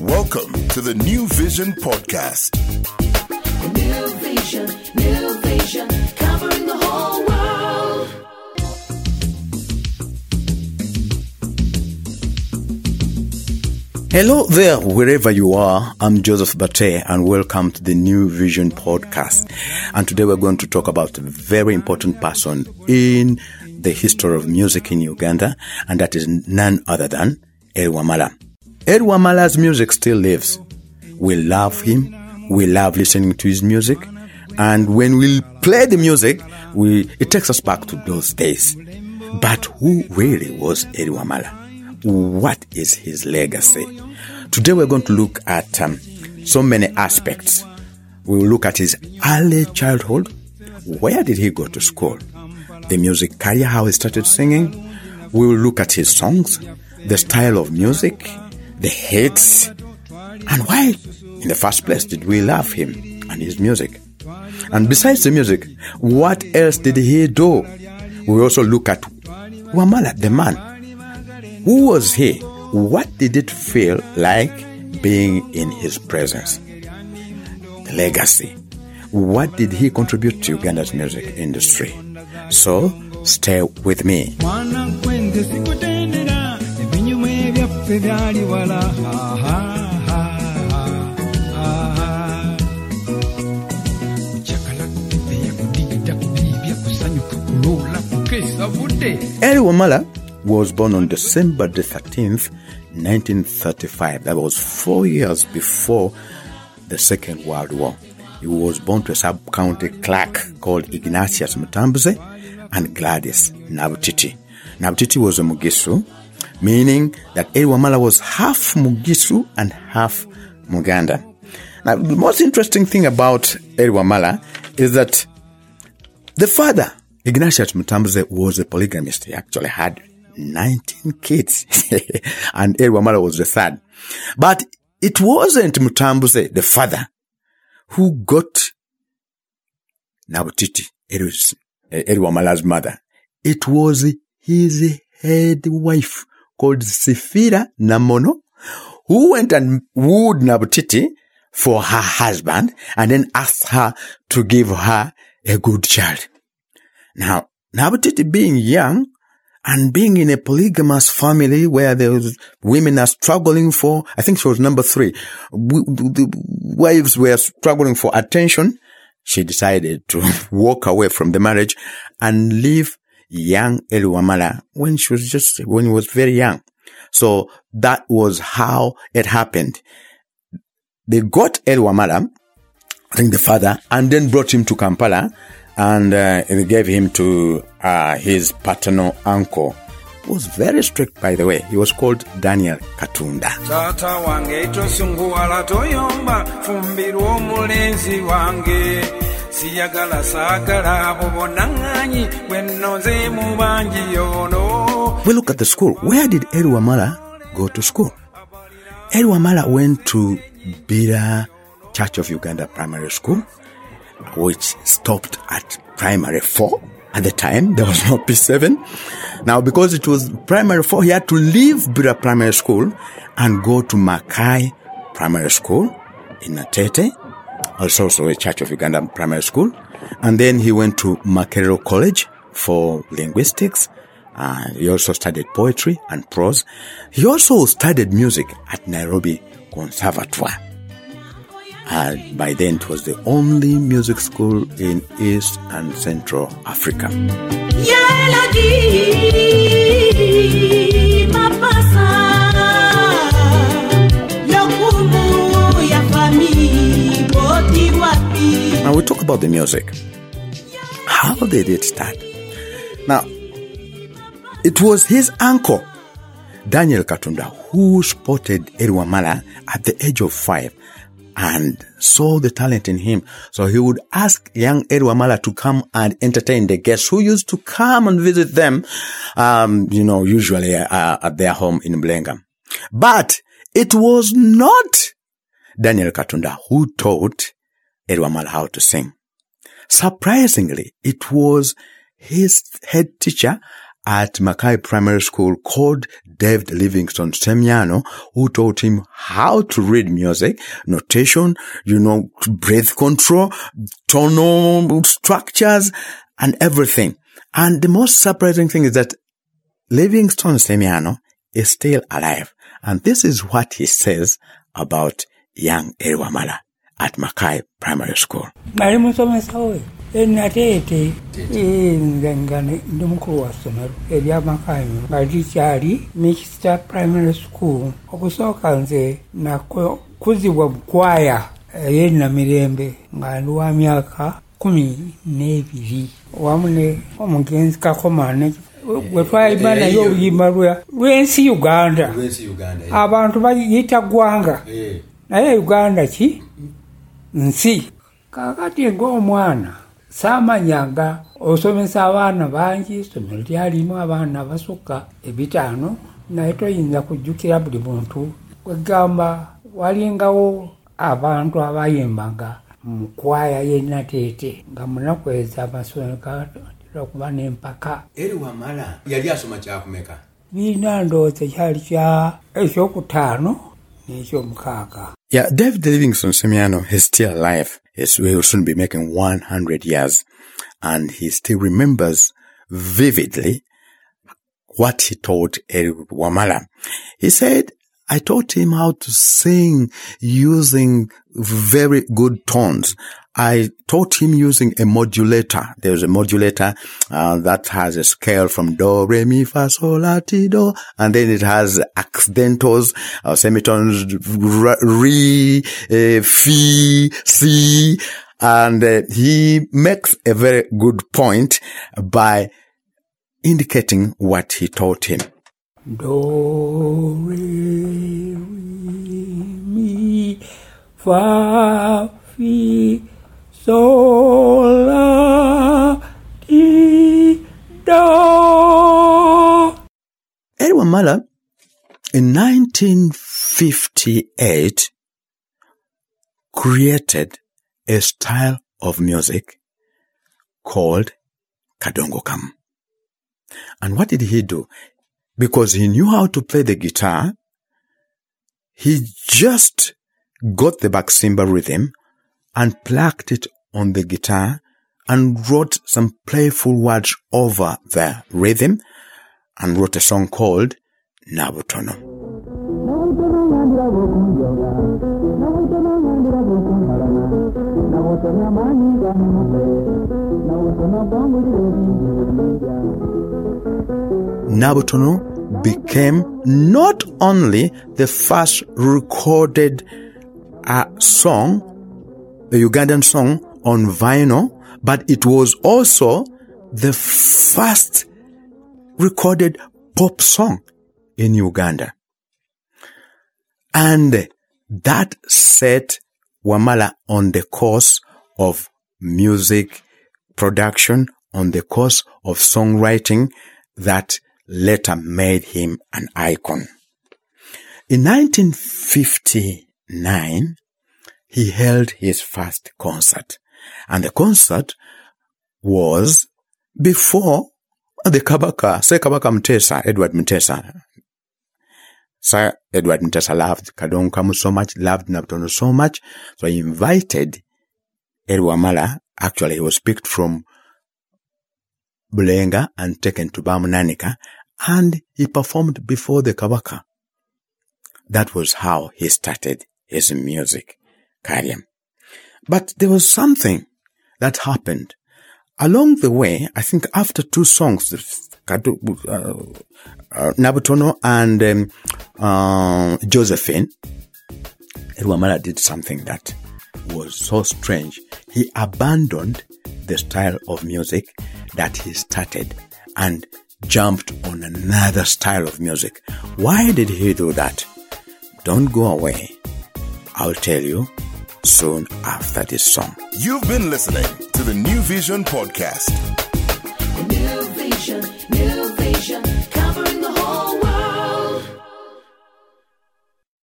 Welcome to the New Vision Podcast. New vision, new vision, covering the whole world. Hello there, wherever you are. I'm Joseph Bate, and welcome to the New Vision podcast. And today we're going to talk about a very important person in the history of music in Uganda, and that is none other than Eri Wamala. Eri Wamala's music still lives. We love him. We love listening to his music. And when we play the music, we, it takes us back to those days. But who really was Eri Wamala? What is his legacy? Today we're going to look at um, so many aspects. We will look at his early childhood. Where did he go to school? The music career, how he started singing. We will look at his songs, the style of music, the hits, and why, in the first place, did we love him and his music? And besides the music, what else did he do? We also look at Wamala, the man. Who was he? What did it feel like being in his presence? The legacy. What did he contribute to Uganda's music industry? So, stay with me. Byali wala Eri Wamala was born on December the 13th, 1935. That was four years before the Second World War. He was born to a sub-county clerk called Ignatius Mutambuze and Gladys Nabutiti. Nabutiti was a Mugisu, meaning that Eri Wamala was half Mugisu and half Muganda. Now, the most interesting thing about Eri Wamala is that the father, Ignatius Mutambuze, was a polygamist. He actually had 19 kids. and Eri Wamala was the third. But it wasn't Mutambuze, the father, who got Nabutiti, Eri's- eh, Eri Wamala's mother. It was his head wife called Sifira Namono, who went and wooed Nabutiti for her husband and then asked her to give her a good child. Now, Nabutiti being young and being in a polygamous family where was women are struggling for, I think she was number three, the wives were struggling for attention. She decided to walk away from the marriage and leave young Eri Wamala when she was just, when he was very young. So that was how it happened. They got Eri Wamala, I think the father, and then brought him to Kampala and uh, they gave him to uh, his paternal uncle. Was very strict, by the way. He was called Daniel Katunda. omulenzi wange siyagala mu bangi We look at the school. Where did Eri go to school? Eri went to Bira Church of Uganda Primary School, which stopped at primary four. At the time, there was no P7. Now, because it was primary four, he had to leave Bira Primary School and go to Mackay Primary School in Natete, also, also a Church of Uganda Primary School. And then he went to Makerere College for linguistics. Uh, he also studied poetry and prose. He also studied music at Nairobi Conservatoire. And by then, it was the only music school in East and Central Africa. About the music. How did it start? Now, it was his uncle, Daniel Katunda, who spotted Eri Wamala at the age of five and saw the talent in him. So he would ask young Eri Wamala to come and entertain the guests who used to come and visit them, um, you know, usually uh, at their home in Bulenga. But it was not Daniel Katunda who taught Eri Wamala how to sing. Surprisingly, it was his head teacher at Mackay Primary School called David Livingston Semiano, who taught him how to read music, notation, you know, breath control, tonal structures, and everything. And the most surprising thing is that Livingston Semiano is still alive. And this is what he says about young Eri Wamala at Mackay Primary School. nali musomesa we enateete nze nga ne- ndi mukulu wa ssomero eryamakaanyi nga likyali mixter primary school. Okusooka nze nakuzibwa bukwaya ey'enamirembe nga ndi wa myaka kumi n'ebiri. Wamu ne omugenzi kakomane gwe twayimba naye oluyimba lw'ensi uganda. Abantu bayita gwanga naye uganda ki nsi. Kakati ng'omwana saamanyanga osomesa abaana bangi somero lyalimu abaana basukka ebitaano naye toyinza kujjukira buli muntu. Kwegamba walingawo abantu abayimbanga mu kwaya y'enateete nga munaku ezo amasomero gatera okuba n'empaka. Eriwamala yali asoma kyakumeka. biina ndowooza kyali kya ekyokutaano Yeah, David Livingston Semiano is still alive. Yes, he will soon be making 100 years. And he still remembers vividly what he taught Eri Wamala. He said, I taught him how to sing using very good tones. I taught him using a modulator. There's a modulator uh, that has a scale from do, re, mi, fa, sol, la, ti, do, and then it has accidentals, uh, semitones, re, uh, fi, si, and uh, he makes a very good point by indicating what he taught him. Do, re, mi, fa, fi, sol, la, do. Eri Wamala, in 1958, created a style of music called Kadongo Kamu. And what did he do? Because he knew how to play the guitar, he just got the Bakisimba rhythm and plucked it on the guitar and wrote some playful words over the rhythm and wrote a song called Nabutono. Nabutono became not only the first recorded uh, song, a Ugandan song on vinyl, but it was also the first recorded pop song in Uganda. And that set Wamala on the course of music production, on the course of songwriting that later made him an icon. In 1959, he held his first concert. And the concert was before the Kabaka, Sir Kabaka Mutesa, Edward Mutesa. Sir Edward Mutesa loved Kadongo Kamu so much, loved Nabutono so much, so he invited Eri Wamala. Actually, he was picked from Bulenga and taken to Bamunanika, and he performed before the Kabaka. That was how he started his music career. But there was something that happened along the way. I think after two songs, uh, uh, Nabutono and um, uh, Josephine, Eri Wamala did something that was so strange. He abandoned the style of music that he started and jumped on another style of music. Why did he do that? Don't go away. I'll tell you soon after this song. You've been listening to the New Vision Podcast.